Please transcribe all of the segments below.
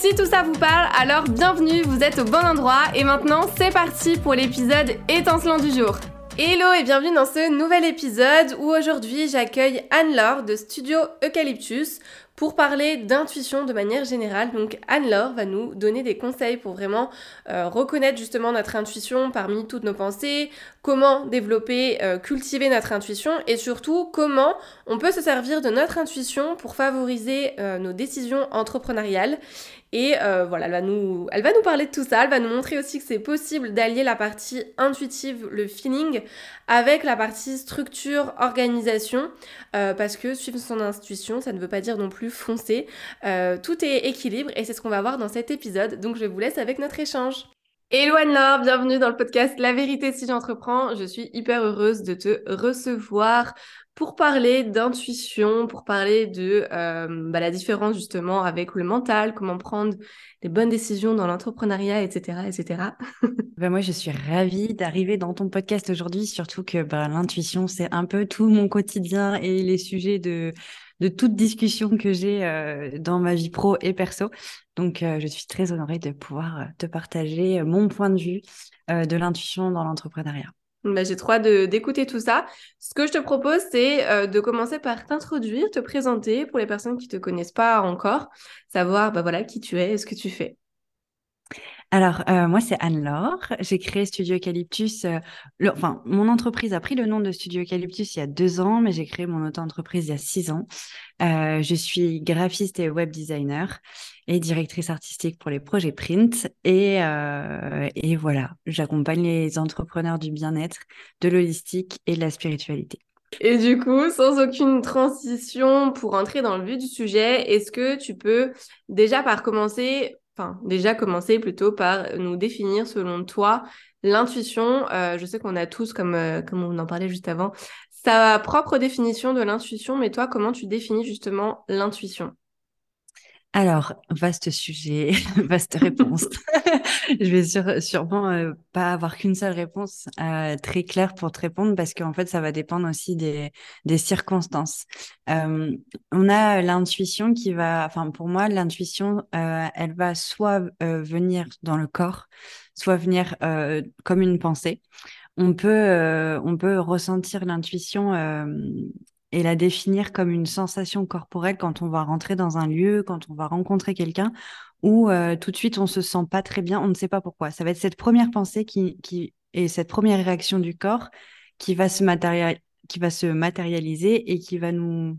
Si tout ça vous parle, alors bienvenue, vous êtes au bon endroit et maintenant c'est parti pour l'épisode étincelant du jour. Hello et bienvenue dans ce nouvel épisode où aujourd'hui j'accueille Anne-Laure de Studio Eucalyptus pour parler d'intuition de manière générale. Donc Anne-Laure va nous donner des conseils pour vraiment euh, reconnaître justement notre intuition parmi toutes nos pensées, comment développer, euh, cultiver notre intuition et surtout comment on peut se servir de notre intuition pour favoriser euh, nos décisions entrepreneuriales. Et voilà, elle va, nous, elle va nous parler de tout ça, elle va nous montrer aussi que c'est possible d'allier la partie intuitive, le feeling, avec la partie structure, organisation, parce que suivre son intuition, ça ne veut pas dire non plus foncé. Euh, tout est équilibre et c'est ce qu'on va voir dans cet épisode. Donc je vous laisse avec notre échange. Hello Anne-Laure, bienvenue dans le podcast La vérité si j'entreprends. Je suis hyper heureuse de te recevoir pour parler d'intuition, pour parler de euh, bah, la différence justement avec le mental, comment prendre les bonnes décisions dans l'entrepreneuriat, etc. etc. ben moi, je suis ravie d'arriver dans ton podcast aujourd'hui, surtout que bah, l'intuition, c'est un peu tout mon quotidien et les sujets de de toute discussion que j'ai euh, dans ma vie pro et perso. Donc, euh, je suis très honorée de pouvoir euh, te partager mon point de vue de l'intuition dans l'entrepreneuriat. Bah, j'ai trop hâte d'écouter tout ça. Ce que je te propose, c'est de commencer par t'introduire, te présenter pour les personnes qui ne te connaissent pas encore, savoir bah, voilà, qui tu es et ce que tu fais. Alors, euh, moi, c'est Anne-Laure. J'ai créé Studio Eucalyptus. Euh, enfin, mon entreprise a pris le nom de Studio Eucalyptus il y a deux ans, mais j'ai créé mon auto-entreprise il y a six ans. Euh, je suis graphiste et web designer et directrice artistique pour les projets print. Et, et voilà, j'accompagne les entrepreneurs du bien-être, de l'holistique et de la spiritualité. Et du coup, sans aucune transition pour entrer dans le vif du sujet, est-ce que tu peux déjà par commencer enfin, déjà commencer plutôt par nous définir selon toi l'intuition. Euh, je sais qu'on a tous, euh, comme on en parlait juste avant, sa propre définition de l'intuition, mais toi, comment tu définis justement l'intuition? Alors, vaste sujet, vaste réponse. je vais sûrement euh, pas avoir qu'une seule réponse euh, très claire pour te répondre parce qu'en fait, ça va dépendre aussi des, des circonstances. Euh, on a l'intuition qui va, enfin pour moi, l'intuition, elle va soit venir dans le corps, soit venir comme une pensée. On peut, on peut ressentir l'intuition et la définir comme une sensation corporelle quand on va rentrer dans un lieu, quand on va rencontrer quelqu'un, où euh, tout de suite on se sent pas très bien, on ne sait pas pourquoi. Ça va être cette première pensée qui, et cette première réaction du corps qui va se matérialiser et qui va nous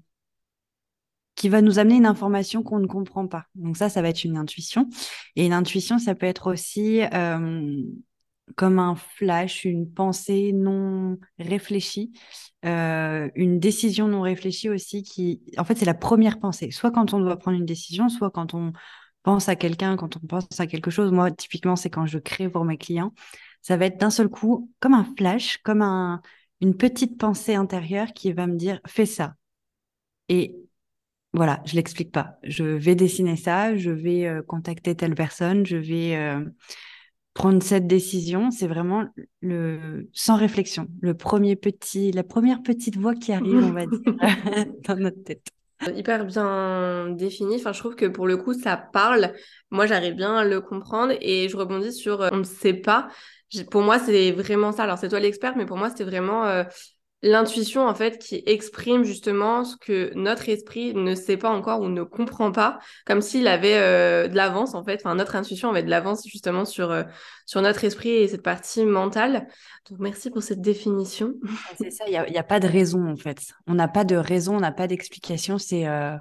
qui va nous amener une information qu'on ne comprend pas. Donc ça, ça va être une intuition. Et l'intuition, ça peut être aussi euh, comme un flash, une pensée non réfléchie, euh, une décision non réfléchie aussi qui, en fait, c'est la première pensée. Soit quand on doit prendre une décision, soit quand on pense à quelqu'un, quand on pense à quelque chose. Moi, typiquement, c'est quand je crée pour mes clients. Ça va être d'un seul coup comme un flash, comme un, une petite pensée intérieure qui va me dire fais ça. Et voilà, je l'explique pas. Je vais dessiner ça, je vais euh, contacter telle personne, je vais euh, prendre cette décision, c'est vraiment le sans réflexion, le premier petit, la première petite voix qui arrive, on va dire, dans notre tête. Hyper bien défini. Enfin, je trouve que pour le coup, ça parle. Moi, j'arrive bien à le comprendre et je rebondis sur euh, on ne sait pas. Pour moi, c'est vraiment ça. Alors, c'est toi l'expert, mais pour moi, c'était vraiment euh, l'intuition en fait qui exprime justement ce que notre esprit ne sait pas encore ou ne comprend pas comme s'il avait euh, de l'avance en fait. Enfin notre intuition avait de l'avance justement sur euh, sur notre esprit et cette partie mentale. Donc merci pour cette définition. C'est ça il y a, y a, pas de raison en fait. On n'a pas de raison on n'a pas d'explication c'est euh,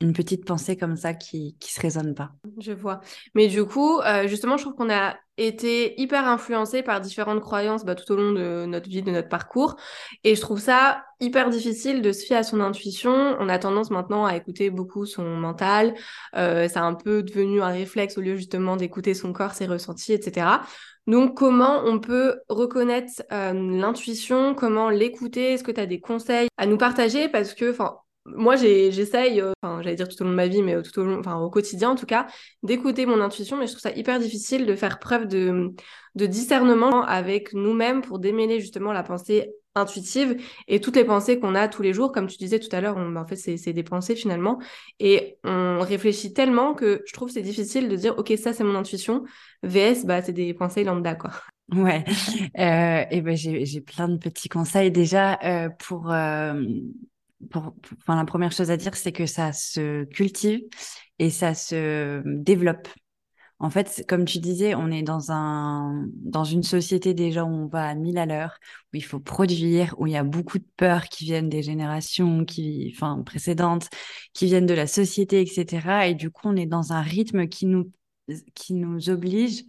une petite pensée comme ça qui qui se résonne pas. Je vois. Mais du coup, euh, justement, je trouve qu'on a été hyper influencé par différentes croyances bah, tout au long de notre vie, de notre parcours. Et je trouve ça hyper difficile de se fier à son intuition. On a tendance maintenant à écouter beaucoup son mental. Euh, c'est un peu devenu un réflexe au lieu justement d'écouter son corps, ses ressentis, etc. Donc, comment on peut reconnaître euh, l'intuition? Comment l'écouter? Est-ce que tu as des conseils à nous partager? Parce que, enfin, moi, j'essaye, euh, j'allais dire tout au long de ma vie, mais tout au long, enfin, au quotidien en tout cas, d'écouter mon intuition, mais je trouve ça hyper difficile de faire preuve de, de discernement avec nous-mêmes pour démêler justement la pensée intuitive et toutes les pensées qu'on a tous les jours. Comme tu disais tout à l'heure, bah, en fait, c'est des pensées finalement. Et on réfléchit tellement que je trouve c'est difficile de dire, OK, ça, c'est mon intuition. VS, bah, c'est des pensées lambda, quoi. Ouais, euh, et ben j'ai plein de petits conseils déjà euh, pour euh, pour, enfin, la première chose à dire, c'est que ça se cultive et ça se développe. En fait, comme tu disais, on est dans un dans une société déjà où on va à mille à l'heure, où il faut produire, où il y a beaucoup de peurs qui viennent des générations qui, enfin, précédentes, qui viennent de la société, etc. Et du coup, on est dans un rythme qui nous qui nous oblige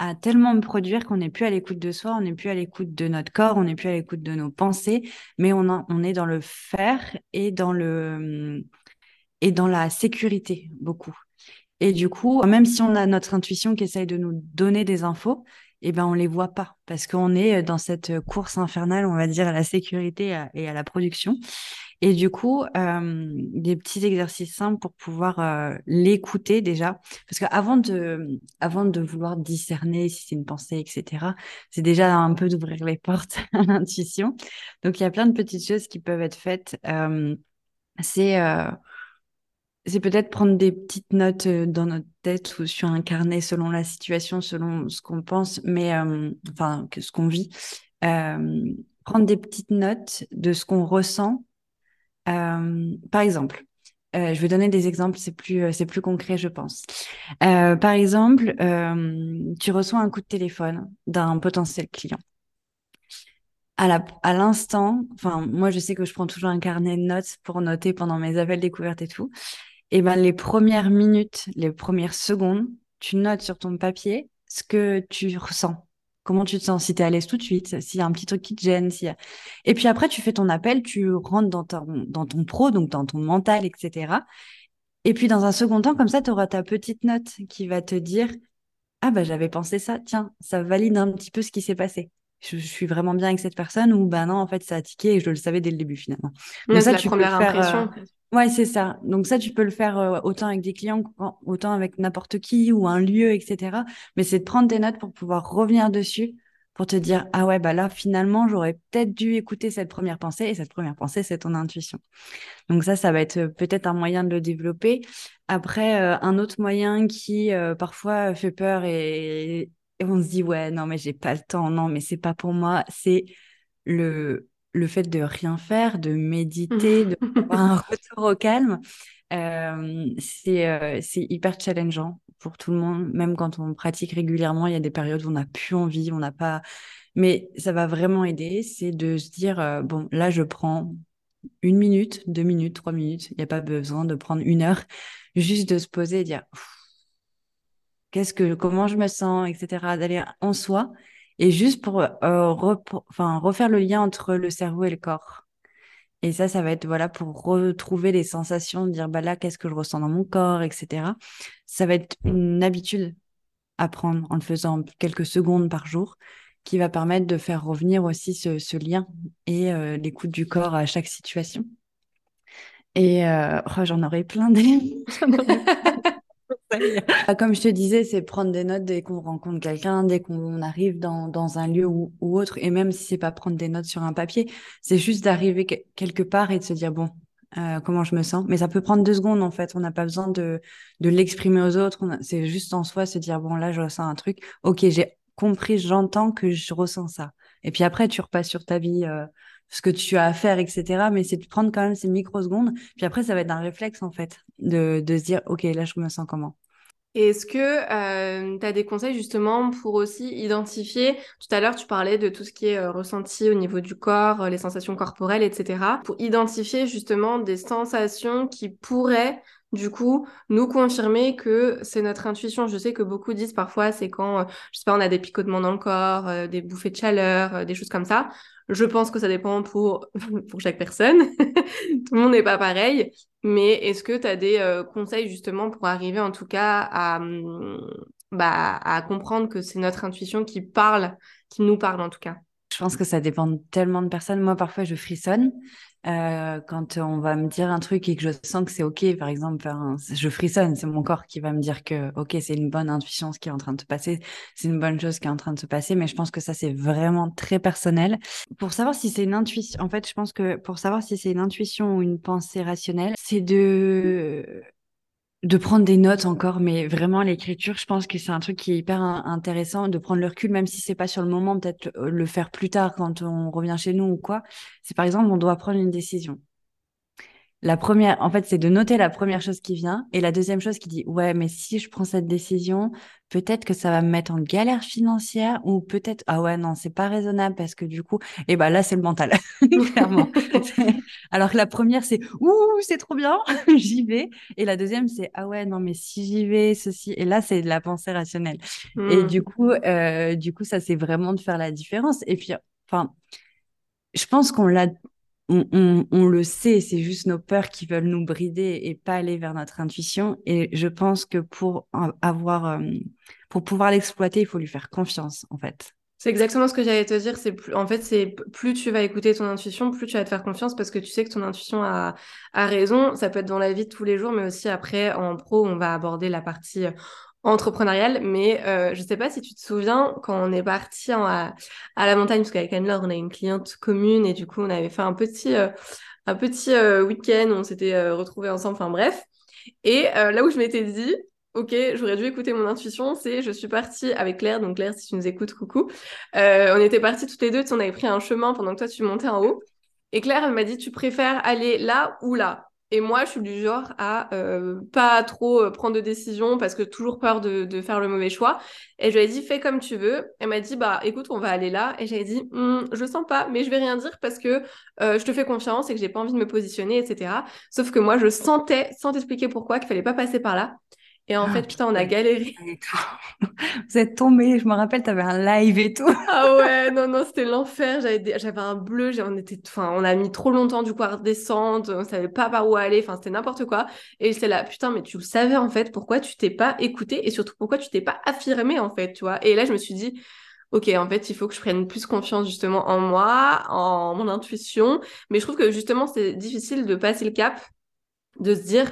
à tellement me produire qu'on n'est plus à l'écoute de soi, on n'est plus à l'écoute de notre corps, on n'est plus à l'écoute de nos pensées, mais on, est dans le faire et dans le et dans la sécurité beaucoup. Et du coup, même si on a notre intuition qui essaye de nous donner des infos, eh ben on les voit pas parce qu'on est dans cette course infernale, on va dire, à la sécurité et à la production. Et du coup, des petits exercices simples pour pouvoir l'écouter déjà. Parce qu'avant de, avant de vouloir discerner si c'est une pensée, etc., c'est déjà un peu d'ouvrir les portes à l'intuition. Donc, il y a plein de petites choses qui peuvent être faites. C'est c'est peut-être prendre des petites notes dans notre tête ou sur un carnet selon la situation, selon ce qu'on pense, mais euh, enfin, ce qu'on vit. prendre des petites notes de ce qu'on ressent par exemple, euh, je vais donner des exemples, c'est plus, euh, c'est plus concret, je pense. par exemple, tu reçois un coup de téléphone d'un potentiel client. À l'instant, enfin, moi, je sais que je prends toujours un carnet de notes pour noter pendant mes appels découvertes et tout. Et ben, les premières minutes, les premières secondes, tu notes sur ton papier ce que tu ressens. Comment tu te sens Si tu es à l'aise tout de suite, s'il y a un petit truc qui te gêne. A... Et puis après, tu fais ton appel, tu rentres dans ton, dans ton pro, donc dans ton mental, etc. Et puis dans un second temps, comme ça, tu auras ta petite note qui va te dire Ah, bah j'avais pensé ça, tiens, ça valide un petit peu ce qui s'est passé. Je, suis vraiment bien avec cette personne ou ben non, en fait, ça a tiqué et je le savais dès le début finalement. Mais ça, tu première peux faire, euh, Ouais, c'est ça. Donc ça, tu peux le faire euh, autant avec des clients, autant avec n'importe qui ou un lieu, etc. Mais c'est de prendre tes notes pour pouvoir revenir dessus, pour te dire, ah ouais, bah là, finalement, j'aurais peut-être dû écouter cette première pensée, et cette première pensée, c'est ton intuition. Donc ça, ça va être euh, peut-être un moyen de le développer. Après, euh, un autre moyen qui parfois fait peur et, et on se dit, ouais, non, mais j'ai pas le temps, non, mais c'est pas pour moi, c'est le le fait de rien faire, de méditer, de avoir un retour au calme, euh, c'est c'est hyper challengeant pour tout le monde. Même quand on pratique régulièrement, il y a des périodes où on n'a plus envie, on n'a pas. Mais ça va vraiment aider, c'est de se dire euh, bon, là, je prends une minute, deux minutes, trois minutes. Il n'y a pas besoin de prendre une heure, juste de se poser et dire qu'est-ce que, comment je me sens, etc. D'aller en soi et juste pour euh, enfin, refaire le lien entre le cerveau et le corps. Et ça, ça va être voilà pour retrouver les sensations, dire bah là, qu'est-ce que je ressens dans mon corps, etc. Ça va être une habitude à prendre en le faisant quelques secondes par jour, qui va permettre de faire revenir aussi ce, lien et euh, l'écoute du corps à chaque situation. Et euh, oh, j'en aurais plein des. Bah, comme je te disais, c'est prendre des notes dès qu'on rencontre quelqu'un, dès qu'on arrive dans, dans, un lieu ou, ou, autre. Et même si c'est pas prendre des notes sur un papier, c'est juste d'arriver quelque part et de se dire, bon, euh, comment je me sens. Mais ça peut prendre deux secondes, en fait. On n'a pas besoin de, de l'exprimer aux autres. C'est juste en soi se dire, bon, là, je ressens un truc. Ok, j'ai compris, j'entends que je ressens ça. Et puis après, tu repasses sur ta vie. Euh, ce que tu as à faire, etc. Mais c'est de prendre quand même ces microsecondes. Puis après, ça va être un réflexe, en fait, de, de se dire, OK, là, je me sens comment Est-ce que euh, tu as des conseils justement pour aussi identifier, tout à l'heure tu parlais de tout ce qui est euh, ressenti au niveau du corps, euh, les sensations corporelles, etc., pour identifier justement des sensations qui pourraient du coup nous confirmer que c'est notre intuition. Je sais que beaucoup disent parfois c'est quand, je sais pas, on a des picotements dans le corps, des bouffées de chaleur, des choses comme ça. Je pense que ça dépend pour, pour chaque personne. Tout le monde n'est pas pareil. Mais est-ce que tu as des euh, conseils justement pour arriver en tout cas à, hum, bah, à comprendre que c'est notre intuition qui parle, qui nous parle en tout cas? Je pense que ça dépend tellement de personnes. Moi, parfois, je frissonne. Euh, quand on va me dire un truc et que je sens que c'est ok, par exemple, je frissonne, c'est mon corps qui va me dire que ok, c'est une bonne intuition ce qui est en train de se passer, c'est une bonne chose qui est en train de se passer, mais je pense que ça c'est vraiment très personnel. Pour savoir si c'est une intuition, en fait, je pense que pour savoir si c'est une intuition ou une pensée rationnelle, c'est de de prendre des notes encore, mais vraiment l'écriture, je pense que c'est un truc qui est hyper intéressant de prendre le recul, même si c'est pas sur le moment, peut-être le faire plus tard quand on revient chez nous ou quoi. C'est par exemple, on doit prendre une décision. La première, en fait, c'est de noter la première chose qui vient et la deuxième chose qui dit ouais, mais si je prends cette décision, peut-être que ça va me mettre en galère financière ou peut-être ah ouais non, c'est pas raisonnable parce que du coup, et eh ben là c'est le mental clairement. Alors que la première c'est ouh c'est trop bien, j'y vais et la deuxième c'est ah ouais non mais si j'y vais ceci et là c'est de la pensée rationnelle. Et mmh. du coup, euh, du coup ça c'est vraiment de faire la différence et puis enfin je pense qu'on l'a on, le sait, c'est juste nos peurs qui veulent nous brider et pas aller vers notre intuition. Et je pense que pour avoir, euh, pour pouvoir l'exploiter, il faut lui faire confiance, en fait. C'est exactement ce que j'allais te dire. C'est en fait, c'est plus tu vas écouter ton intuition, plus tu vas te faire confiance parce que tu sais que ton intuition a, a raison. Ça peut être dans la vie de tous les jours, mais aussi après en pro, on va aborder la partie entrepreneuriale, mais euh, je sais pas si tu te souviens quand on est parti à, la montagne, parce qu'avec Anne-Laure, on a une cliente commune et du coup, on avait fait un petit, euh, petit euh, week-end où on s'était retrouvés ensemble, enfin bref. Et là où je m'étais dit, ok, j'aurais dû écouter mon intuition, c'est je suis partie avec Claire, donc Claire, si tu nous écoutes, coucou. on était partis toutes les deux, on avait pris un chemin pendant que toi tu montais en haut. Et Claire, elle m'a dit, tu préfères aller là ou là? Et moi, je suis du genre à euh, pas trop euh, prendre de décision parce que toujours peur de, faire le mauvais choix. Et je lui ai dit, fais comme tu veux. Elle m'a dit, bah écoute, on va aller là. Et j'avais dit, hm, je sens pas, mais je vais rien dire parce que euh, je te fais confiance et que j'ai pas envie de me positionner, etc. Sauf que moi, je sentais, sans t'expliquer pourquoi, qu'il fallait pas passer par là. Et en ah, fait, putain, on a galéré. Vous êtes tombés, je me rappelle, tu avais un live et tout. ah ouais, non, non, c'était l'enfer. J'avais, j'avais un bleu, on, était... enfin, on a mis trop longtemps du coup à redescendre, on savait pas par où aller, enfin, c'était n'importe quoi. Et j'étais là, putain, mais tu le savais en fait, pourquoi tu t'es pas écouté et surtout pourquoi tu t'es pas affirmé en fait, tu vois? Et là, je me suis dit, ok, en fait, il faut que je prenne plus confiance justement en moi, en mon intuition. Mais je trouve que justement, c'est difficile de passer le cap, de se dire,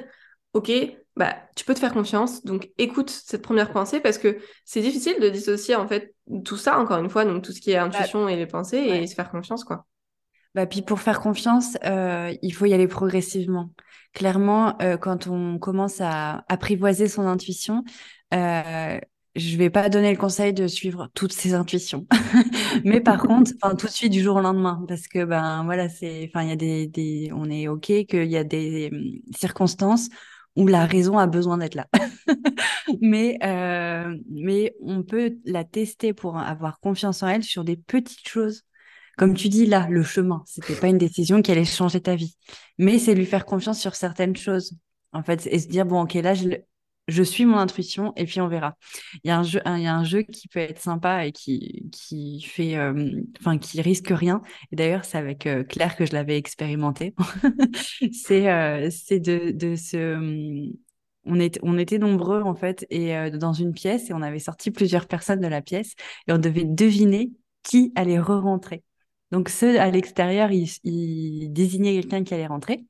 ok, bah, tu peux te faire confiance. Donc, écoute cette première pensée parce que c'est difficile de dissocier en fait tout ça, encore une fois, donc tout ce qui est intuition bah, et les pensées et se faire confiance, quoi. Bah, puis pour faire confiance, euh, il faut y aller progressivement. Clairement, euh, quand on commence à apprivoiser son intuition, euh, je vais pas donner le conseil de suivre toutes ses intuitions, mais par contre, tout de suite du jour au lendemain, parce que ben voilà, c'est, enfin il y a des, des, on est ok qu'il y a des hum, circonstances où la raison a besoin d'être là. mais, euh, mais on peut la tester pour avoir confiance en elle sur des petites choses. Comme tu dis là, le chemin, c'était pas une décision qui allait changer ta vie, mais c'est lui faire confiance sur certaines choses. En fait, et se dire bon, ok, là, je, je suis mon intuition et puis on verra. Il y a un jeu, il y a un jeu qui peut être sympa et qui, qui fait, euh, qui risque rien. Et d'ailleurs, c'est avec euh, Claire que je l'avais expérimenté. c'est, euh, c'est de, de se, on était, on était nombreux en fait et dans une pièce et on avait sorti plusieurs personnes de la pièce et on devait deviner qui allait re-rentrer. Donc ceux à l'extérieur, ils, ils désignaient quelqu'un qui allait rentrer.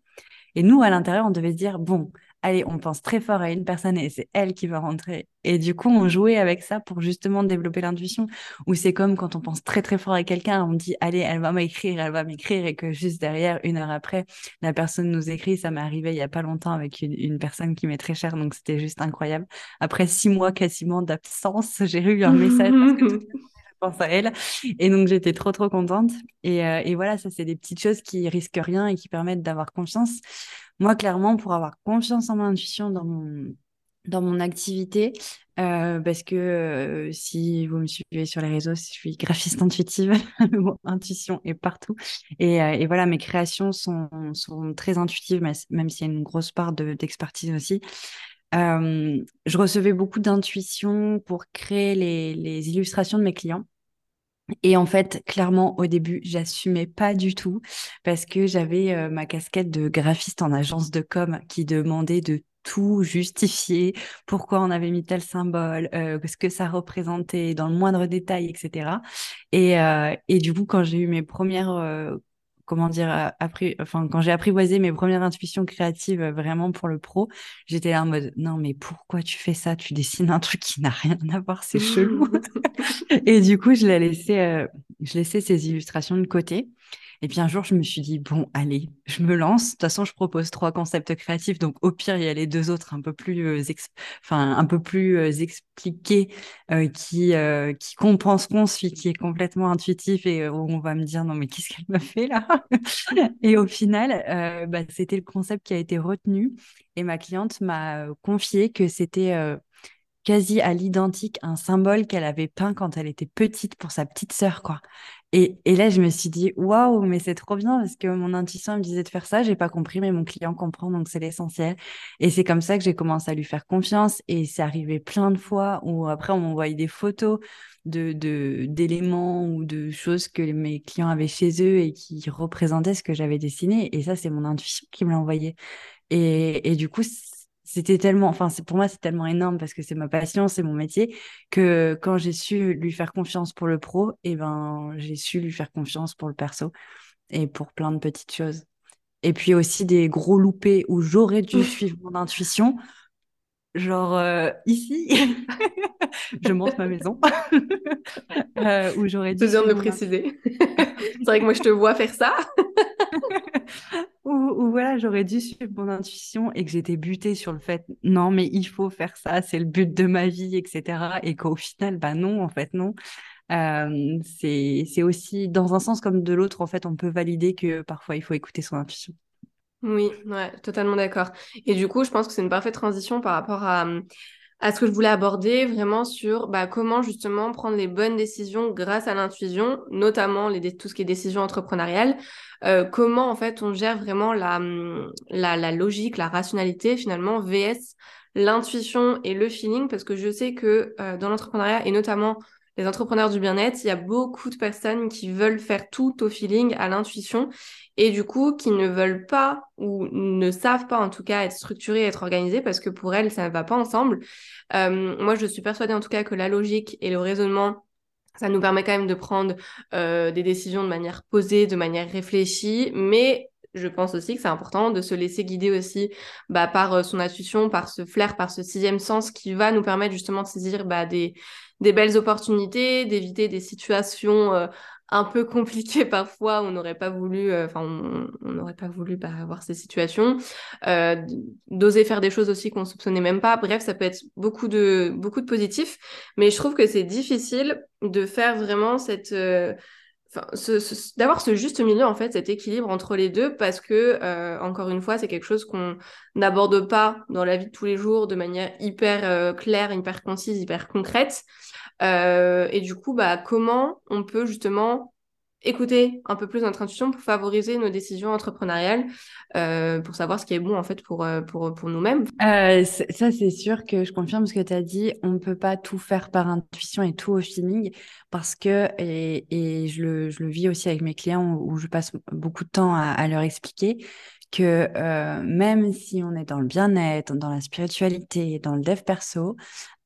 Et nous, à l'intérieur, on devait se dire, bon, allez, on pense très fort à une personne et c'est elle qui va rentrer. Et du coup, on jouait avec ça pour justement développer l'intuition. Ou c'est comme quand on pense très très fort à quelqu'un, on dit, allez, elle va m'écrire, elle va m'écrire, et que juste derrière, une heure après, la personne nous écrit. Ça m'est arrivé il y a pas longtemps avec une, personne qui m'est très chère, donc c'était juste incroyable. Après six mois quasiment d'absence, j'ai eu un message parce que je pense à elle. Et donc, j'étais trop, trop contente. Et, euh, et voilà, ça, c'est des petites choses qui risquent rien et qui permettent d'avoir confiance. Moi, clairement, pour avoir confiance en mon intuition dans mon, dans mon activité euh, parce que euh, si vous me suivez sur les réseaux, je suis graphiste intuitive, intuition est partout. Et, et, voilà, mes créations sont, sont très intuitives, même s'il y a une grosse part d'expertise aussi. Je recevais beaucoup d'intuition pour créer les, illustrations de mes clients. Et en fait, clairement, au début, j'assumais pas du tout parce que j'avais ma casquette de graphiste en agence de com qui demandait de tout justifier, pourquoi on avait mis tel symbole, euh, ce que ça représentait dans le moindre détail, etc. Et, du coup, quand j'ai eu mes premières, comment dire, appris, enfin, quand j'ai apprivoisé mes premières intuitions créatives vraiment pour le pro, j'étais là en mode, non, mais pourquoi tu fais ça? Tu dessines un truc qui n'a rien à voir, c'est chelou. et du coup, je l'ai laissé, je laissais ces illustrations de côté. Et puis un jour, je me suis dit, bon, allez, je me lance. De toute façon, je propose trois concepts créatifs. Donc, au pire, il y a les deux autres un peu plus, euh, enfin, un peu plus euh, expliqués euh, qui, qui compenseront celui qui est complètement intuitif et où on va me dire, non, mais qu'est-ce qu'elle m'a fait là? Et au final, bah, c'était le concept qui a été retenu. Et ma cliente m'a confié que c'était quasi à l'identique un symbole qu'elle avait peint quand elle était petite pour sa petite sœur, quoi. Et, et, là, je me suis dit, waouh, mais c'est trop bien parce que mon intuition me disait de faire ça. J'ai pas compris, mais mon client comprend, donc c'est l'essentiel. Et c'est comme ça que j'ai commencé à lui faire confiance. Et c'est arrivé plein de fois où après, on m'envoyait des photos de, d'éléments ou de choses que mes clients avaient chez eux et qui représentaient ce que j'avais dessiné. Et ça, c'est mon intuition qui me l'a envoyé. Et, et du coup, c'était tellement, enfin, pour moi, c'est tellement énorme parce que c'est ma passion, c'est mon métier, que quand j'ai su lui faire confiance pour le pro, et eh ben, j'ai su lui faire confiance pour le perso et pour plein de petites choses. Et puis aussi des gros loupés où j'aurais dû suivre mon intuition, genre euh, ici, je monte ma maison, euh, où j'aurais dû. Besoin de le préciser. c'est vrai que moi, je te vois faire ça. Ou, voilà, j'aurais dû suivre mon intuition et que j'étais butée sur le fait, non, mais il faut faire ça, c'est le but de ma vie, etc. Et qu'au final, bah non, en fait, non. Euh, c'est aussi, dans un sens comme de l'autre, en fait, on peut valider que parfois, il faut écouter son intuition. Oui, ouais, totalement d'accord. Et du coup, je pense que c'est une parfaite transition par rapport à, à ce que je voulais aborder vraiment sur bah, comment justement prendre les bonnes décisions grâce à l'intuition, notamment les, tout ce qui est décision entrepreneuriale. Euh, comment en fait on gère vraiment la, la, la logique, la rationalité finalement VS l'intuition et le feeling? Parce que je sais que euh, dans l'entrepreneuriat et notamment les entrepreneurs du bien-être, il y a beaucoup de personnes qui veulent faire tout au feeling, à l'intuition, et du coup qui ne veulent pas ou ne savent pas en tout cas être structurées, être organisées, parce que pour elles, ça ne va pas ensemble. Euh, moi, je suis persuadée en tout cas que la logique et le raisonnement, ça nous permet quand même de prendre euh, des décisions de manière posée, de manière réfléchie, mais je pense aussi que c'est important de se laisser guider aussi bah, par euh, son intuition, par ce flair, par ce sixième sens qui va nous permettre justement de saisir bah, des, des belles opportunités, d'éviter des situations euh, un peu compliquées parfois. On n'aurait pas voulu, euh, enfin, on n'aurait pas voulu bah, avoir ces situations. Euh, d'oser faire des choses aussi qu'on soupçonnait même pas. Bref, ça peut être beaucoup de beaucoup de positifs, mais je trouve que c'est difficile de faire vraiment cette d'avoir ce juste milieu en fait cet équilibre entre les deux parce que encore une fois c'est quelque chose qu'on n'aborde pas dans la vie de tous les jours de manière hyper claire hyper concise hyper concrète euh, et du coup bah comment on peut justement écouter un peu plus notre intuition pour favoriser nos décisions entrepreneuriales, euh, pour savoir ce qui est bon en fait pour, euh, pour, pour nous-mêmes? Ça, c'est sûr que je confirme ce que tu as dit. On ne peut pas tout faire par intuition et tout au feeling parce que, et, et je, le, je le vis aussi avec mes clients où, je passe beaucoup de temps à leur expliquer que euh, même si on est dans le bien-être, dans la spiritualité, dans le dev perso,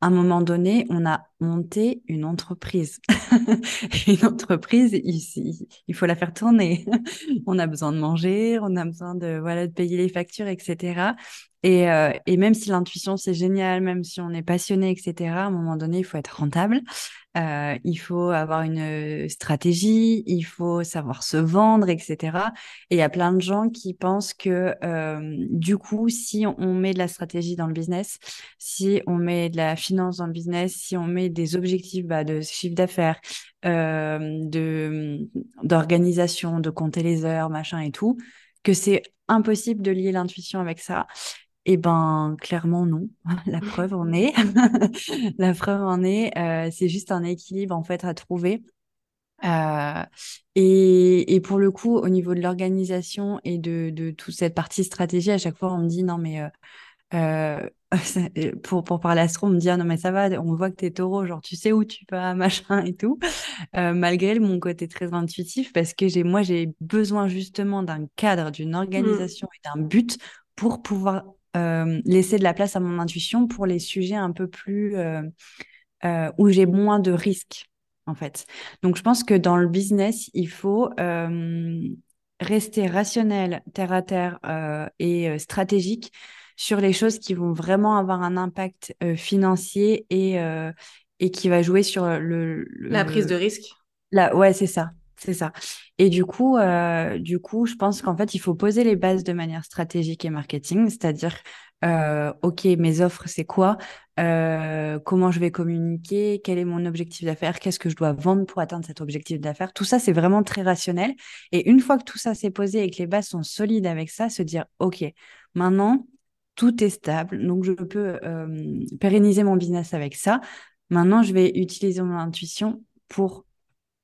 à un moment donné, on a monté une entreprise. une entreprise, il, il, faut la faire tourner. on a besoin de manger, on a besoin de voilà de payer les factures, etc. Et, euh, et même si l'intuition c'est génial, même si on est passionné, etc. À un moment donné, il faut être rentable. Euh, il faut avoir une stratégie, il faut savoir se vendre, etc. Et il y a plein de gens qui pensent que euh, du coup, si on met de la stratégie dans le business, si on met de la finance dans le business, si on met des objectifs bah, de chiffre d'affaires, euh, de d'organisation, de compter les heures, machin et tout, que c'est impossible de lier l'intuition avec ça Eh ben, clairement non. La preuve en est. La preuve en est. Euh, c'est juste un équilibre en fait à trouver. Euh, et, et, pour le coup, au niveau de l'organisation et de, de toute cette partie stratégie, à chaque fois, on me dit non mais euh, pour, pour parler astro, on me dit ah non mais ça va, on voit que t'es taureau, genre tu sais où tu vas, machin et tout. malgré mon côté très intuitif, parce que j'ai moi j'ai besoin justement d'un cadre, d'une mmh. organisation et d'un but pour pouvoir euh, laisser de la place à mon intuition pour les sujets un peu plus euh, euh, où j'ai moins de risques en fait. Donc je pense que dans le business, il faut rester rationnel, terre à terre et stratégique sur les choses qui vont vraiment avoir un impact financier et et qui va jouer sur le, la prise de risque. La, ouais, c'est ça. C'est ça. Et du coup, euh, du coup, je pense qu'en fait, il faut poser les bases de manière stratégique et marketing, c'est-à-dire, euh, ok, mes offres, c'est quoi? Euh, Comment je vais communiquer? Quel est mon objectif d'affaires? Qu'est-ce que je dois vendre pour atteindre cet objectif d'affaires? Tout ça, c'est vraiment très rationnel. Et une fois que tout ça s'est posé et que les bases sont solides avec ça, se dire, ok, maintenant, tout est stable, donc je peux pérenniser mon business avec ça. Maintenant, je vais utiliser mon intuition pour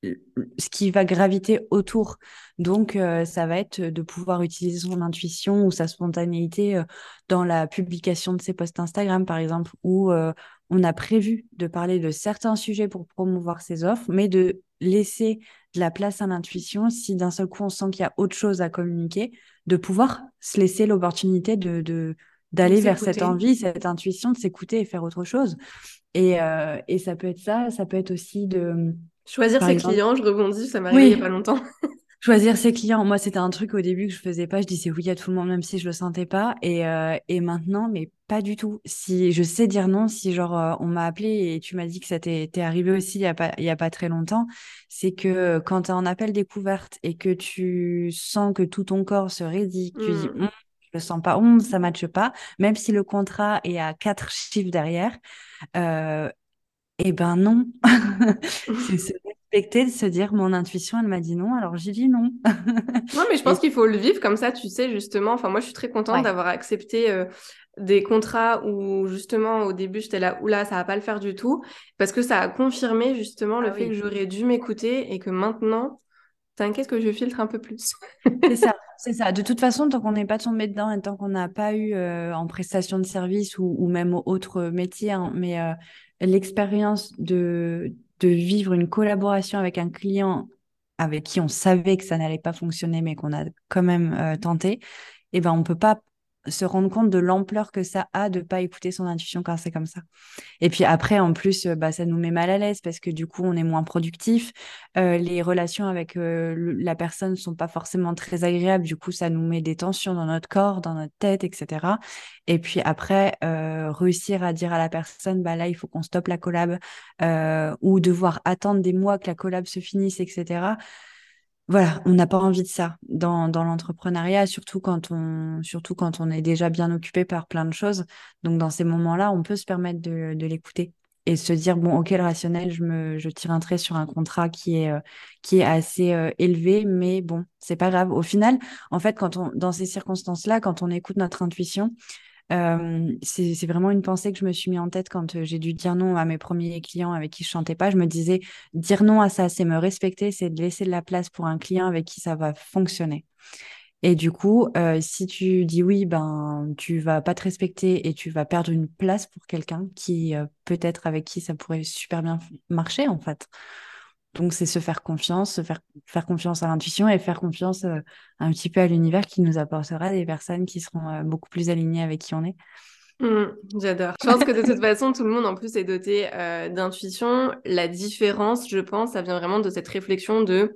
ce qui va graviter autour. Donc, euh, ça va être de pouvoir utiliser son intuition ou sa spontanéité euh, dans la publication de ses posts Instagram, par exemple, où euh, on a prévu de parler de certains sujets pour promouvoir ses offres, mais de laisser de la place à l'intuition si d'un seul coup on sent qu'il y a autre chose à communiquer, de pouvoir se laisser l'opportunité de, d'aller vers cette envie, cette intuition, de s'écouter et faire autre chose. Et, et ça peut être ça, ça peut être aussi de Choisir ses clients, je rebondis, ça m'est arrivé il n'y a pas longtemps. Choisir ses clients, moi c'était un truc au début que je faisais pas, je disais oui à tout le monde même si je le sentais pas. Et, euh, et maintenant mais pas du tout. Si je sais dire non, si genre euh, on m'a appelé et tu m'as dit que ça t'est arrivé aussi il y a pas il y a pas très longtemps, c'est que quand tu as un appel découverte et que tu sens que tout ton corps se raidit, que tu dis hum, je le sens pas, hum, ça matche pas, même si le contrat est à quatre chiffres derrière, euh, eh ben non. c'est se respecter, de se dire mon intuition, elle m'a dit non, alors j'ai dit non. non, mais je pense qu'il faut le vivre comme ça, tu sais, justement. Enfin, moi, je suis très contente d'avoir accepté euh, des contrats où, justement, au début, j'étais là, oula, ça va pas le faire du tout, parce que ça a confirmé, justement, le ah fait que j'aurais dû m'écouter et que maintenant, t'inquiète que je filtre un peu plus. c'est ça, c'est ça. De toute façon, tant qu'on n'est pas tombé dedans et tant qu'on n'a pas eu euh, en prestation de service ou, même autre métier, hein, mais euh, l'expérience de, de vivre une collaboration avec un client avec qui on savait que ça n'allait pas fonctionner, mais qu'on a quand même euh, tenté, eh ben on peut pas se rendre compte de l'ampleur que ça a de pas écouter son intuition quand c'est comme ça. Et puis après, en plus, euh, bah, ça nous met mal à l'aise parce que du coup, on est moins productif. Euh, les relations avec euh, la personne sont pas forcément très agréables. Du coup, ça nous met des tensions dans notre corps, dans notre tête, etc. Et puis après, réussir à dire à la personne, bah là, il faut qu'on stoppe la collab ou devoir attendre des mois que la collab se finisse, etc voilà, on n'a pas envie de ça dans, dans l'entrepreneuriat, surtout quand on surtout quand on est déjà bien occupé par plein de choses. Donc dans ces moments-là, on peut se permettre de, de l'écouter et se dire bon, ok, le rationnel, je me je tire un trait sur un contrat qui est euh, qui est assez euh, élevé, mais bon, c'est pas grave. Au final, en fait, quand on dans ces circonstances-là, quand on écoute notre intuition, c'est vraiment une pensée que je me suis mis en tête quand j'ai dû dire non à mes premiers clients avec qui je chantais pas. Je me disais, dire non à ça, c'est me respecter, c'est de laisser de la place pour un client avec qui ça va fonctionner. Et du coup, si tu dis oui, ben tu vas pas te respecter et tu vas perdre une place pour quelqu'un qui peut-être avec qui ça pourrait super bien marcher en fait. Donc, c'est se faire confiance, se faire, confiance à l'intuition et faire confiance euh, un petit peu à l'univers qui nous apportera des personnes qui seront euh, beaucoup plus alignées avec qui on est. Mmh, j'adore. Je pense que de toute façon, tout le monde en plus est doté euh, d'intuition. La différence, je pense, ça vient vraiment de cette réflexion de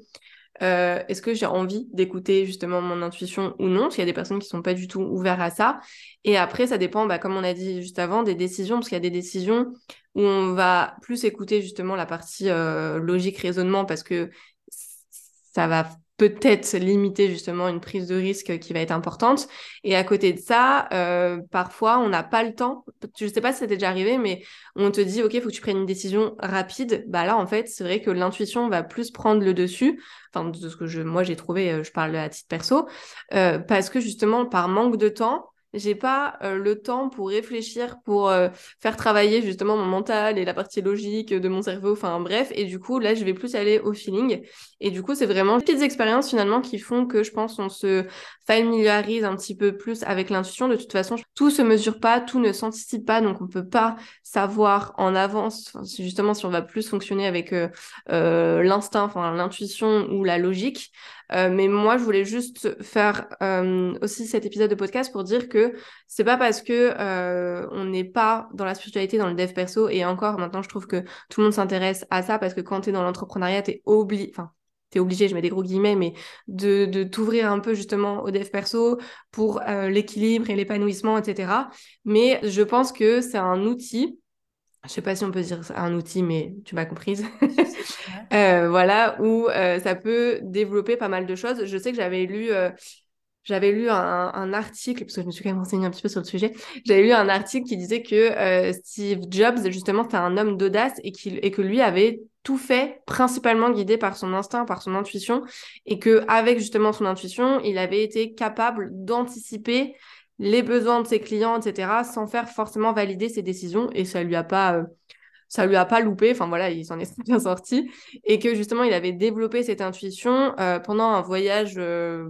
est-ce que j'ai envie d'écouter justement mon intuition ou non? Parce qu'il y a des personnes qui sont pas du tout ouvertes à ça. Et après, ça dépend, bah, comme on a dit juste avant, des décisions, parce qu'il y a des décisions où on va plus écouter justement la partie euh, logique, raisonnement, parce que ça va peut-être limiter justement une prise de risque qui va être importante. Et à côté de ça, euh, parfois, on n'a pas le temps. Je ne sais pas si ça t'est déjà arrivé, mais on te dit, OK, il faut que tu prennes une décision rapide. Bah là, en fait, c'est vrai que l'intuition va plus prendre le dessus. Enfin, de ce que je, moi, j'ai trouvé, euh, je parle à titre perso, parce que justement, par manque de temps, j'ai pas euh, le temps pour réfléchir, pour euh, faire travailler justement mon mental et la partie logique de mon cerveau, enfin bref. Et du coup, là, je vais plus aller au feeling. Et du coup, c'est vraiment des petites expériences finalement qui font que je pense on se familiarise un petit peu plus avec l'intuition. De toute façon, tout se mesure pas, tout ne s'anticipe pas, donc on peut pas savoir en avance, justement si on va plus fonctionner avec euh, l'instinct, enfin l'intuition ou la logique. Euh, mais moi, je voulais juste faire euh, aussi cet épisode de podcast pour dire que c'est pas parce que euh, on n'est pas dans la spiritualité, dans le dev perso, et encore maintenant, je trouve que tout le monde s'intéresse à ça parce que quand tu es dans l'entrepreneuriat, tu es obligé, enfin, t'es obligé, je mets des gros guillemets, mais de, de t'ouvrir un peu justement au dev perso pour l'équilibre et l'épanouissement, etc. Mais je pense que c'est un outil je sais pas si on peut dire un outil, mais tu m'as comprise. euh, voilà, où euh, ça peut développer pas mal de choses. Je sais que j'avais lu, euh, j'avais lu un, un, article, parce que je me suis quand même renseignée un petit peu sur le sujet. J'avais lu un article qui disait que euh, Steve Jobs, justement, c'était un homme d'audace et, et que lui avait tout fait principalement guidé par son instinct, par son intuition, et que avec justement son intuition, il avait été capable d'anticiper les besoins de ses clients, etc., sans faire forcément valider ses décisions. Et ça lui a pas, euh, ça lui a pas loupé. Enfin voilà, il s'en est bien sorti. Et que justement, il avait développé cette intuition euh, pendant un voyage euh,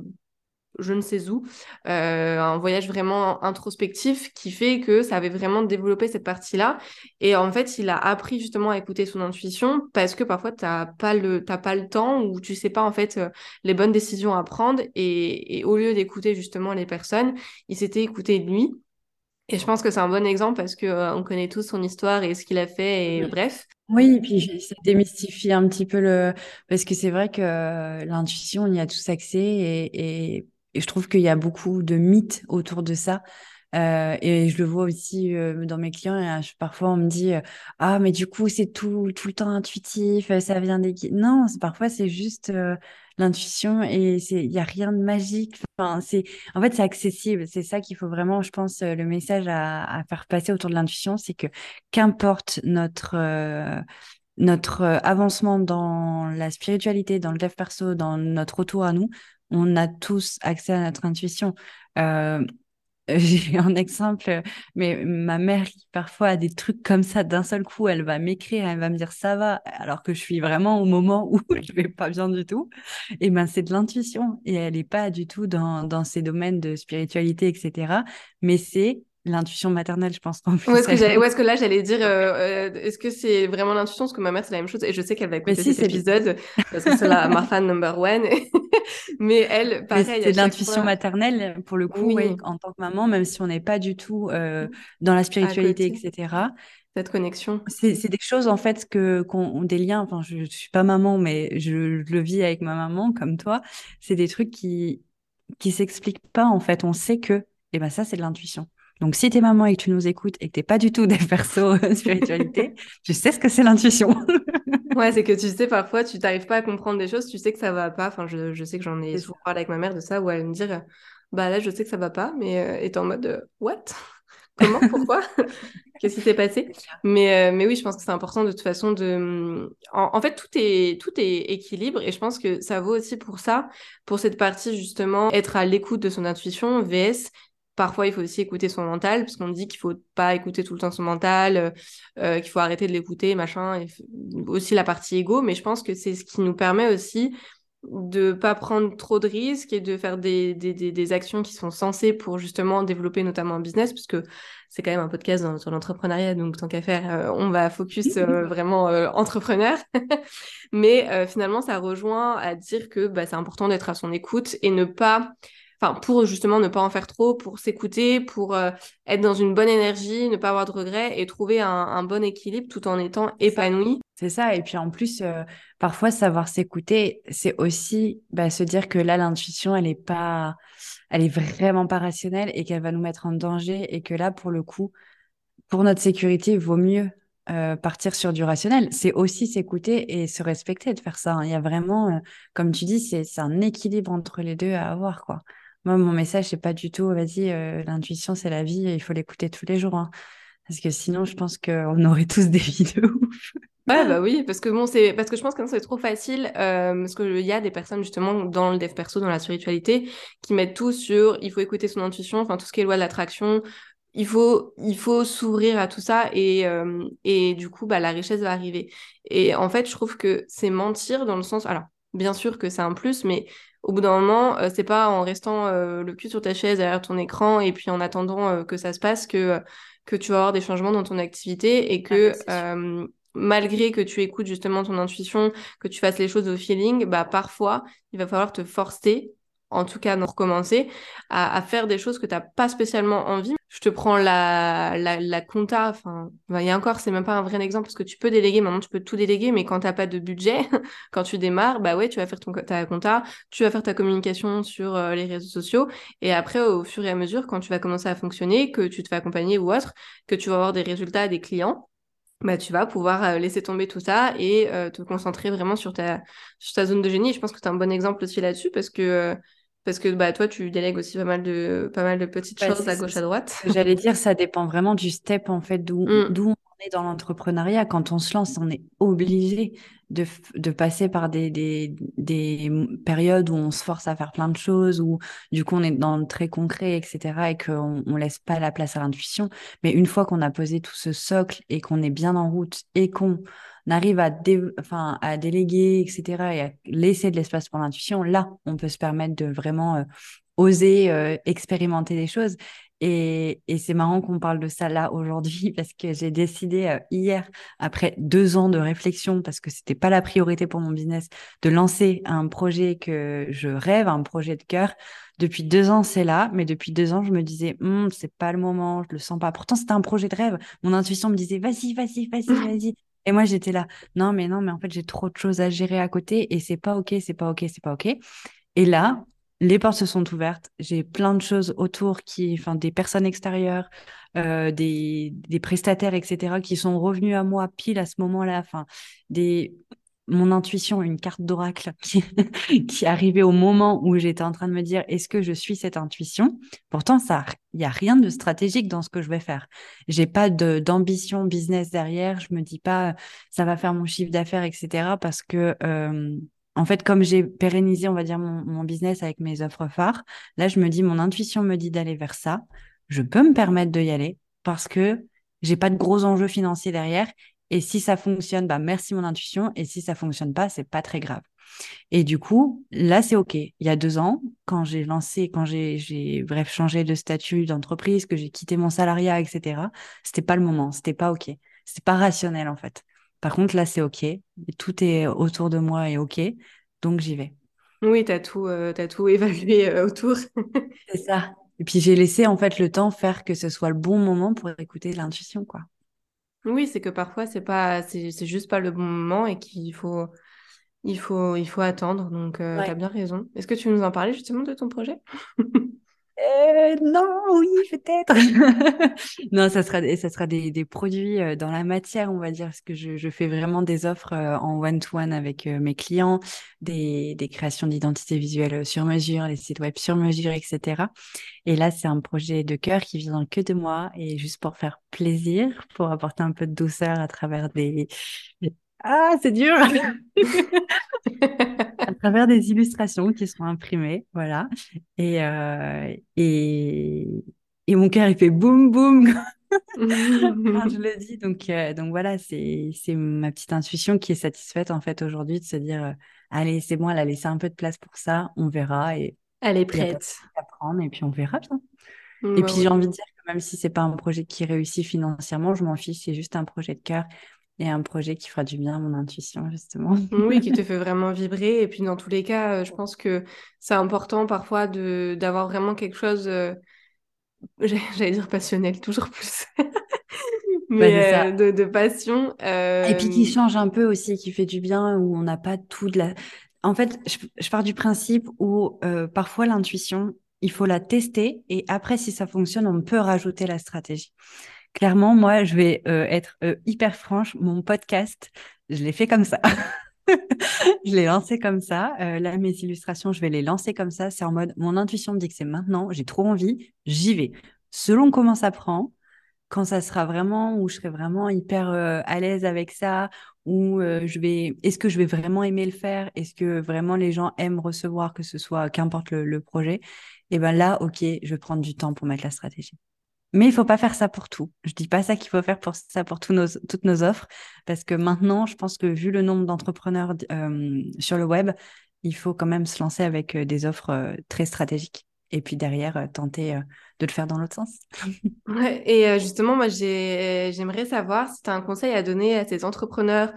je ne sais où, euh, un voyage vraiment introspectif qui fait que ça avait vraiment développé cette partie-là. Et en fait, il a appris justement à écouter son intuition parce que parfois, tu n'as pas, le, pas le temps ou tu sais pas en fait euh, les bonnes décisions à prendre. Et, au lieu d'écouter justement les personnes, il s'était écouté lui. Et je pense que c'est un bon exemple parce que euh, on connaît tous son histoire et ce qu'il a fait et bref. Oui, et puis ça démystifie un petit peu le parce que c'est vrai que l'intuition, on y a tous accès et, et et je trouve qu'il y a beaucoup de mythes autour de ça. Euh, et je le vois aussi euh, dans mes clients. Euh, parfois, on me dit Ah, mais du coup, c'est tout, tout le temps intuitif, ça vient des. Non, parfois, c'est juste l'intuition et il n'y a rien de magique. Enfin, en fait, c'est accessible. C'est ça qu'il faut vraiment, je pense, le message à, à faire passer autour de l'intuition c'est que qu'importe notre. notre avancement dans la spiritualité, dans le dev perso, dans notre retour à nous, on a tous accès à notre intuition. Euh, j'ai un exemple, mais ma mère qui parfois a des trucs comme ça d'un seul coup, elle va m'écrire, elle va me dire ça va, alors que je suis vraiment au moment où je vais pas bien du tout. Et ben c'est de l'intuition et elle est pas du tout dans, dans ces domaines de spiritualité, etc. Mais c'est l'intuition maternelle, je pense. En plus, est-ce que, là, j'allais dire, euh, euh, est-ce que c'est vraiment l'intuition? Parce que ma mère, c'est la même chose. Et je sais qu'elle va écouter cet épisode parce que c'est la, ma fan number one. Mais elle, pareil. C'est de l'intuition maternelle, pour le coup, oui. en tant que maman, même si on n'est pas du tout euh, dans la spiritualité, etc. Cette connexion. C'est des choses, en fait, que, qu'on, des liens. Enfin, je, ne suis pas maman, mais je, le vis avec ma maman, comme toi. C'est des trucs qui, qui s'expliquent pas, en fait. On sait que, et eh ben, ça, c'est de l'intuition. Donc, si t'es maman et que tu nous écoutes et que t'es pas du tout des persos spiritualité, tu sais ce que c'est l'intuition. ouais, c'est que tu sais, parfois, tu t'arrives pas à comprendre des choses, tu sais que ça va pas. Enfin, je, je sais que j'en ai souvent parlé avec ma mère de ça, où elle me dit, bah là, je sais que ça va pas, mais euh, est en mode, euh, what? Comment? Pourquoi? Qu'est-ce qui s'est passé? Mais, euh, mais oui, je pense que c'est important de toute façon de. En, en, fait, tout est, tout est équilibre et je pense que ça vaut aussi pour ça, pour cette partie justement, être à l'écoute de son intuition, VS, Parfois, il faut aussi écouter son mental, parce qu'on dit qu'il faut pas écouter tout le temps son mental, euh, euh, qu'il faut arrêter de l'écouter, machin, et aussi la partie ego. Mais je pense que c'est ce qui nous permet aussi de pas prendre trop de risques et de faire des, des, des, actions qui sont censées pour justement développer notamment un business, puisque c'est quand même un podcast sur l'entrepreneuriat, donc tant qu'à faire, euh, on va focus vraiment entrepreneur. Mais finalement, ça rejoint à dire que bah, c'est important d'être à son écoute et ne pas enfin pour justement ne pas en faire trop, pour s'écouter, pour euh, être dans une bonne énergie, ne pas avoir de regrets et trouver un, bon équilibre tout en étant épanoui. C'est ça. Et puis en plus, euh, parfois savoir s'écouter, c'est aussi bah, se dire que là l'intuition, elle est pas, elle est vraiment pas rationnelle et qu'elle va nous mettre en danger et que là pour le coup, pour notre sécurité, il vaut mieux euh, partir sur du rationnel. C'est aussi s'écouter et se respecter de faire ça. Hein. Il y a vraiment, comme tu dis, c'est un équilibre entre les deux à avoir, quoi. Moi, mon message, c'est pas du tout, vas-y, euh, l'intuition, c'est la vie, il faut l'écouter tous les jours. Hein. Parce que sinon, je pense qu'on aurait tous des vies de bah oui, parce que bon, c'est parce que je pense que c'est trop facile, euh, parce qu'il y a des personnes justement dans le dev perso, dans la spiritualité, qui mettent tout sur il faut écouter son intuition, enfin tout ce qui est loi de l'attraction, il faut il faut s'ouvrir à tout ça et euh, et du coup bah la richesse va arriver. Et en fait, je trouve que c'est mentir dans le sens, alors bien sûr que c'est un plus, mais au bout d'un moment, euh, c'est pas en restant euh, le cul sur ta chaise derrière ton écran et puis en attendant euh, que ça se passe que que tu vas avoir des changements dans ton activité et que ah, malgré que tu écoutes justement ton intuition, que tu fasses les choses au feeling, bah parfois, il va falloir te forcer, en tout cas, de recommencer, à, faire des choses que tu n'as pas spécialement envie. Je te prends la, la, compta, enfin, bah, il y a encore, c'est même pas un vrai exemple parce que tu peux déléguer, maintenant tu peux tout déléguer, mais quand tu n'as pas de budget, quand tu démarres, bah ouais, tu vas faire ton, ta compta, tu vas faire ta communication sur euh, les réseaux sociaux, et après, au fur et à mesure, quand tu vas commencer à fonctionner, que tu te fais accompagner ou autre, que tu vas avoir des résultats des clients, bah, tu vas pouvoir euh, laisser tomber tout ça et euh, te concentrer vraiment sur ta, sur ta zone de génie. je pense que tu as un bon exemple aussi là-dessus parce que, parce que bah, toi, tu délègues aussi pas mal de, pas mal de petites choses à gauche, à droite. J'allais dire, ça dépend vraiment du step, en fait, d'où on dans l'entrepreneuriat. Quand on se lance, on est obligé de, passer par des, des, des, périodes où on se force à faire plein de choses, où du coup on est dans le très concret, etc., et qu'on on laisse pas la place à l'intuition. Mais une fois qu'on a posé tout ce socle et qu'on est bien en route et qu'on arrive à, à déléguer, etc., et à laisser de l'espace pour l'intuition, là, on peut se permettre de vraiment euh, oser euh, expérimenter des choses. Et, c'est marrant qu'on parle de ça là aujourd'hui parce que j'ai décidé euh, hier, après deux ans de réflexion, parce que c'était pas la priorité pour mon business, de lancer un projet que je rêve, un projet de cœur. Depuis deux ans, c'est là, mais depuis deux ans, je me disais, hm, c'est pas le moment, je le sens pas. Pourtant, c'était un projet de rêve. Mon intuition me disait, vas-y, vas-y, vas-y, vas-y. Et moi, j'étais là, non, mais non, mais en fait, j'ai trop de choses à gérer à côté et c'est pas OK, c'est pas OK, c'est pas OK. Et là, les portes se sont ouvertes. J'ai plein de choses autour qui, enfin, des personnes extérieures, euh, des, prestataires, etc., qui sont revenus à moi pile à ce moment-là. Enfin, des, mon intuition, une carte d'oracle qui, arrivait au moment où j'étais en train de me dire est-ce que je suis cette intuition? Pourtant, ça, il y a rien de stratégique dans ce que je vais faire. J'ai pas d'ambition business derrière. Je me dis pas ça va faire mon chiffre d'affaires, etc. Parce que euh, en fait, comme j'ai pérennisé, on va dire, mon, business avec mes offres phares, là, je me dis, mon intuition me dit d'aller vers ça. Je peux me permettre d'y aller parce que j'ai pas de gros enjeux financiers derrière. Et si ça fonctionne, bah, merci mon intuition. Et si ça fonctionne pas, c'est pas très grave. Et du coup, là, c'est OK. Il y a deux ans, quand j'ai lancé, quand j'ai, bref, changé de statut d'entreprise, que j'ai quitté mon salariat, etc., c'était pas le moment. C'était pas OK. C'était pas rationnel, en fait. Par contre, là, c'est OK. Tout est autour de moi et OK. Donc, j'y vais. Oui, tu as, tout, euh, tout évalué euh, autour. c'est ça. Et puis, j'ai laissé en fait le temps faire que ce soit le bon moment pour écouter l'intuition, quoi. Oui, c'est que parfois, c'est pas, c'est, juste pas le bon moment et qu'il faut, il faut, il faut attendre. Donc, euh, tu as bien raison. Est-ce que tu veux nous en parler justement de ton projet? Euh, non, oui, peut-être. non, ça sera, ça sera des, des produits euh, dans la matière, on va dire, parce que je, je fais vraiment des offres euh, en one-to-one avec mes clients, des, des créations d'identité visuelle sur mesure, les sites web sur mesure, etc. Et là, c'est un projet de cœur qui vient que de moi et juste pour faire plaisir, pour apporter un peu de douceur à travers des, ah, c'est dur À travers des illustrations qui sont imprimées, voilà. Et, euh, et, et mon cœur, il fait boum, boum quand je le dis. Donc, euh, donc voilà, c'est, c'est ma petite intuition qui est satisfaite en fait aujourd'hui de se dire, euh, allez, c'est bon, elle a laissé un peu de place pour ça, on verra. Et, elle est prête. À prendre, et puis on verra bien. et bah puis j'ai envie de dire que même si c'est pas un projet qui réussit financièrement, je m'en fiche, c'est juste un projet de cœur et un projet qui fera du bien à mon intuition, justement. oui, qui te fait vraiment vibrer. Et puis, dans tous les cas, euh, je pense que c'est important parfois d'avoir vraiment quelque chose, euh, j'allais dire passionnel, toujours plus. mais euh, de, de, passion. Et puis qui change un peu aussi, qui fait du bien, où on n'a pas tout de la... En fait, je, je pars du principe où parfois l'intuition, il faut la tester et après, si ça fonctionne, on peut rajouter la stratégie. Clairement, moi, je vais euh, être euh, hyper franche. Mon podcast, je l'ai fait comme ça. je l'ai lancé comme ça. Euh, là, mes illustrations, je vais les lancer comme ça. C'est en mode, mon intuition me dit que c'est maintenant, j'ai trop envie, j'y vais. Selon comment ça prend, quand ça sera vraiment, où je serai vraiment hyper à l'aise avec ça, où je vais, est-ce que je vais vraiment aimer le faire? Est-ce que vraiment les gens aiment recevoir, que ce soit qu'importe le, projet? Et ben là, ok, je vais prendre du temps pour mettre la stratégie. Mais il faut pas faire ça pour tout. Je dis pas ça qu'il faut faire pour ça pour toutes nos offres, parce que maintenant, je pense que vu le nombre d'entrepreneurs sur le web, il faut quand même se lancer avec des offres très stratégiques et puis derrière euh, tenter euh, de le faire dans l'autre sens. Ouais, et euh, justement, moi, j'aimerais savoir si tu as un conseil à donner à ces entrepreneurs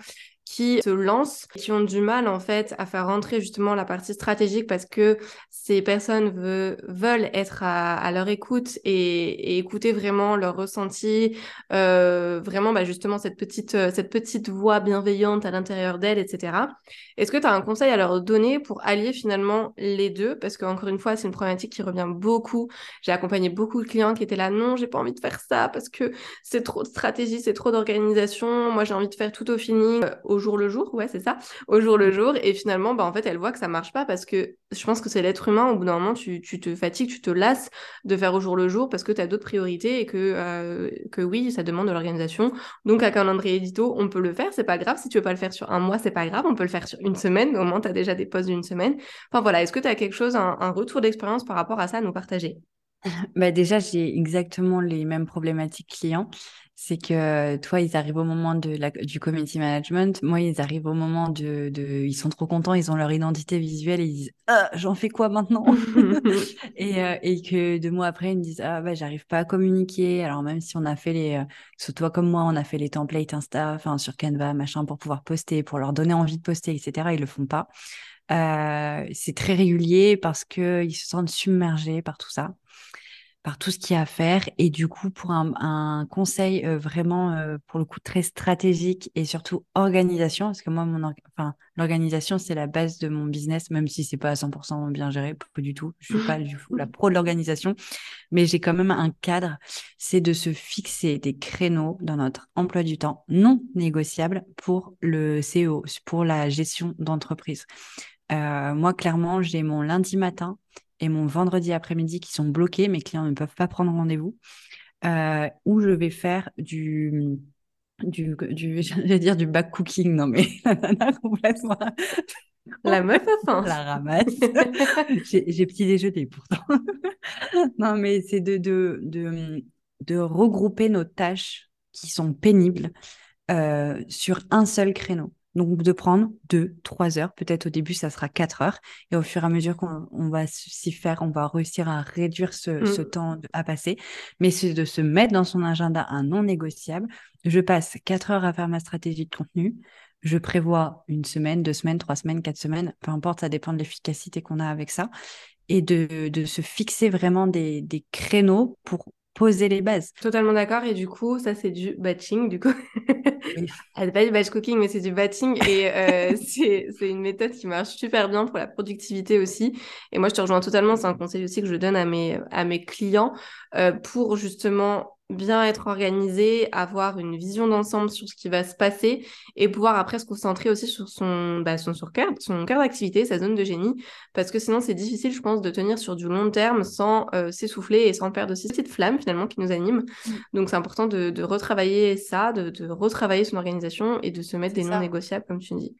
qui se lancent, qui ont du mal en fait à faire rentrer justement la partie stratégique parce que ces personnes veulent être à, leur écoute et, écouter vraiment leur ressenti, euh, vraiment bah, justement cette petite, euh, cette petite voix bienveillante à l'intérieur d'elles, etc. Est-ce que tu as un conseil à leur donner pour allier finalement les deux? Parce qu'encore une fois, c'est une problématique qui revient beaucoup. J'ai accompagné beaucoup de clients qui étaient là, non, j'ai pas envie de faire ça parce que c'est trop de stratégie, c'est trop d'organisation. Moi, j'ai envie de faire tout au feeling, au jour le jour, ouais, c'est ça, au jour le jour. Et finalement, bah, en fait, elle voit que ça marche pas parce que je pense que c'est l'être humain. Au bout d'un moment, tu, te fatigues, tu te lasses de faire au jour le jour parce que tu as d'autres priorités et que, euh, que oui, ça demande de l'organisation. Donc, un calendrier édito, on peut le faire, c'est pas grave. Si tu veux pas le faire sur un mois, c'est pas grave, on peut le faire sur une semaine. Au moins, tu as déjà des postes d'une semaine. Enfin voilà, est-ce que tu as quelque chose, un, un retour d'expérience par rapport à ça à nous partager? Bah déjà, j'ai exactement les mêmes problématiques clients c'est que toi, ils arrivent au moment de la, du community management. Moi, ils arrivent au moment de, de, ils sont trop contents, ils ont leur identité visuelle et ils disent ah, j'en fais quoi maintenant? Et, euh, et que deux mois après, ils me disent ah bah j'arrive pas à communiquer. Alors même si on a fait les, euh, toi comme moi, on a fait les templates Insta, enfin sur Canva, machin, pour pouvoir poster, pour leur donner envie de poster, etc. Ils le font pas. Euh, c'est très régulier parce que ils se sentent submergés par tout ça par tout ce qu'il y a à faire. Et du coup, pour un, conseil euh, vraiment, euh, pour le coup, très stratégique et surtout organisation, parce que moi, mon enfin, l'organisation, c'est la base de mon business, même si c'est pas à 100% bien géré, pas du tout. Je suis pas du tout la pro de l'organisation, mais j'ai quand même un cadre, c'est de se fixer des créneaux dans notre emploi du temps non négociables pour le CEO, pour la gestion d'entreprise. Euh, moi, clairement, j'ai mon lundi matin et mon vendredi après-midi qui sont bloqués, mes clients ne peuvent pas prendre rendez-vous, euh, où je vais faire du, du, du j'allais dire du back cooking, non mais complètement. La meuf faim. La ramasse. j'ai petit déjeuner pourtant. non mais c'est de, de, de, de, regrouper nos tâches qui sont pénibles euh, sur un seul créneau. Donc, de prendre deux, trois heures. Peut-être au début, ça sera quatre heures. Et au fur et à mesure qu'on va s'y faire, on va réussir à réduire ce, ce mmh. temps à passer. Mais c'est de se mettre dans son agenda un non négociable. Je passe quatre heures à faire ma stratégie de contenu. Je prévois une semaine, deux semaines, trois semaines, quatre semaines. Peu importe, ça dépend de l'efficacité qu'on a avec ça. Et de, de se fixer vraiment des, des créneaux pour poser les bases. Totalement d'accord. Et du coup, ça, c'est du batching, du coup. oui. c'est pas du batch cooking, mais c'est du batching. Et euh, c'est une méthode qui marche super bien pour la productivité aussi. Et moi, je te rejoins totalement. C'est un conseil aussi que je donne à mes, à mes clients euh, pour justement bien être organisé, avoir une vision d'ensemble sur ce qui va se passer et pouvoir après se concentrer aussi sur son, bah, son, sur cœur, son cœur d'activité, sa zone de génie, parce que sinon c'est difficile, je pense, de tenir sur du long terme sans euh, s'essouffler et sans perdre aussi cette flamme finalement qui nous anime. Mm. Donc c'est important de, de, retravailler ça, de, de, retravailler son organisation et de se mettre des non négociables, comme tu dis.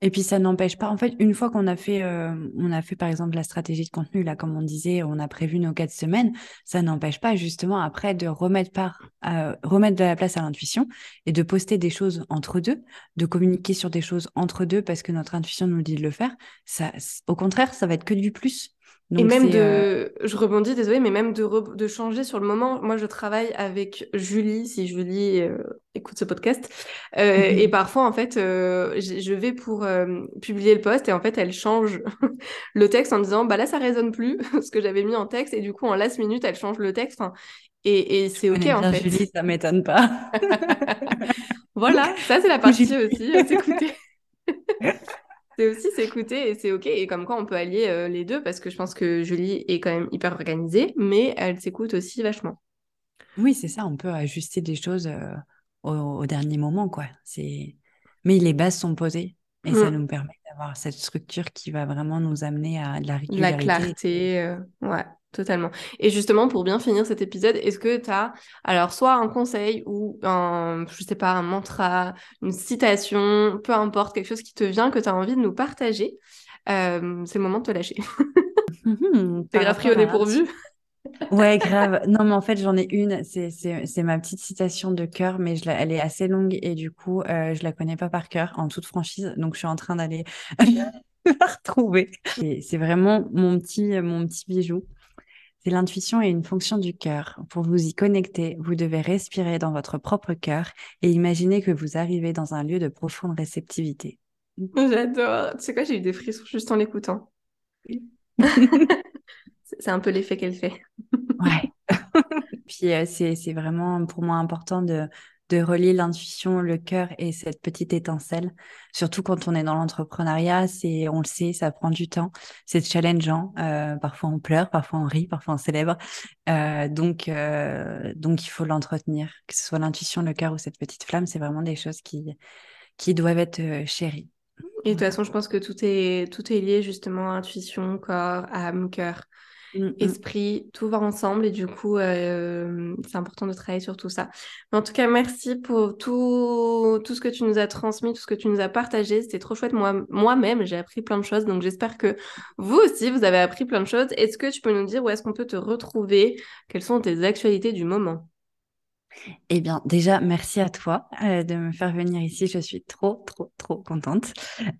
Et puis ça n'empêche pas, en fait, une fois qu'on a fait, euh, on a fait par exemple la stratégie de contenu, là, comme on disait, on a prévu nos quatre semaines, ça n'empêche pas justement après de remettre par, euh, remettre de la place à l'intuition et de poster des choses entre deux, de communiquer sur des choses entre deux parce que notre intuition nous dit de le faire. Ça, au contraire, ça va être que du plus et même de, euh, je rebondis, désolé, mais même de, de changer sur le moment. Moi, je travaille avec Julie, si Julie euh, écoute ce podcast, euh, mhm. et parfois, en fait, je vais pour publier le post et en fait, elle change le texte en disant, bah là, ça résonne plus ce que j'avais mis en texte, et du coup, en last minute, elle change le texte. et, et c'est ok en fait. Julie, ça m'étonne pas. voilà, ça c'est la partie aussi. C'est aussi s'écouter et c'est ok. Et comme quoi on peut allier euh, les deux parce que je pense que Julie est quand même hyper organisée, mais elle s'écoute aussi vachement. Oui, c'est ça. On peut ajuster des choses euh, au, dernier moment, quoi. C'est. Mais les bases sont posées et ça mm. nous permet d'avoir cette structure qui va vraiment nous amener à de la régularité. La clarté, euh, ouais. Totalement. Et justement, pour bien finir cet épisode, est-ce que tu as alors soit un conseil ou un, je sais pas, un mantra, une citation, peu importe, quelque chose qui te vient, que tu as envie de nous partager euh, C'est le moment de te lâcher. Mmh, T'es grave pris au dépourvu. Ouais, grave. Non, mais en fait, j'en ai une. C'est ma petite citation de cœur, mais je elle est assez longue et du coup, euh, je la connais pas par cœur, en toute franchise. Donc, je suis en train d'aller la retrouver. C'est vraiment mon petit, mon petit bijou. L'intuition et une fonction du cœur. Pour vous y connecter, vous devez respirer dans votre propre cœur et imaginer que vous arrivez dans un lieu de profonde réceptivité. J'adore. Tu sais quoi, j'ai eu des frissons juste en l'écoutant. c'est un peu l'effet qu'elle fait. ouais. Puis euh, c'est vraiment pour moi important de, de relier l'intuition, le cœur et cette petite étincelle. Surtout quand on est dans l'entrepreneuriat, c'est, on le sait, ça prend du temps, c'est challengeant. Euh, parfois on pleure, parfois on rit, parfois on célèbre. Euh, donc, euh, donc il faut l'entretenir, que ce soit l'intuition, le cœur ou cette petite flamme, c'est vraiment des choses qui, qui doivent être chéries. Et de toute façon, je pense que tout est, tout est lié justement intuition, corps, âme, cœur. Mmh, mmh. esprit, tout va ensemble et du coup, euh, c'est important de travailler sur tout ça. En tout cas, merci pour tout, tout ce que tu nous as transmis, tout ce que tu nous as partagé. C'était trop chouette. Moi, moi-même, j'ai appris plein de choses. Donc, j'espère que vous aussi, vous avez appris plein de choses. Est-ce que tu peux nous dire où est-ce qu'on peut te retrouver? Quelles sont tes actualités du moment? Eh bien, déjà, merci à toi euh, de me faire venir ici. Je suis trop, trop, trop contente.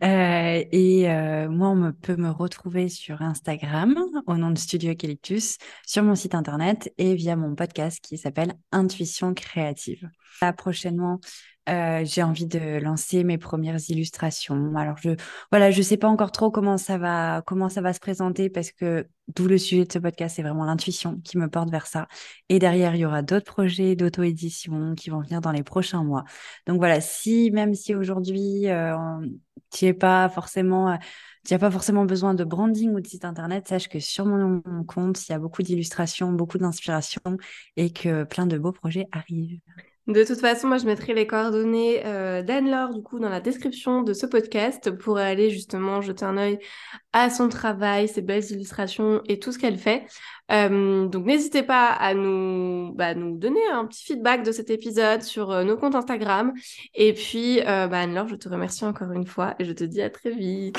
Euh, et euh, moi, on peut me retrouver sur Instagram au nom de Studio Eucalyptus, sur mon site internet et via mon podcast qui s'appelle Intuition créative. Là, prochainement, euh, j'ai envie de lancer mes premières illustrations. Alors je voilà, je sais pas encore trop comment ça va se présenter parce que d'où le sujet de ce podcast, c'est vraiment l'intuition qui me porte vers ça. Et derrière, il y aura d'autres projets d'auto-édition qui vont venir dans les prochains mois. Donc voilà, si même si aujourd'hui euh, tu forcément tu n'as pas forcément besoin de branding ou de site internet, sache que sur mon compte, il y a beaucoup d'illustrations, beaucoup d'inspiration et que plein de beaux projets arrivent. De toute façon, moi, je mettrai les coordonnées euh, d'Anne-Laure, du coup, dans la description de ce podcast pour aller justement jeter un œil à son travail, ses belles illustrations et tout ce qu'elle fait. Euh, donc, n'hésitez pas à nous, bah, nous donner un petit feedback de cet épisode sur euh, nos comptes Instagram. Et puis, bah, Anne-Laure, je te remercie encore une fois et je te dis à très vite.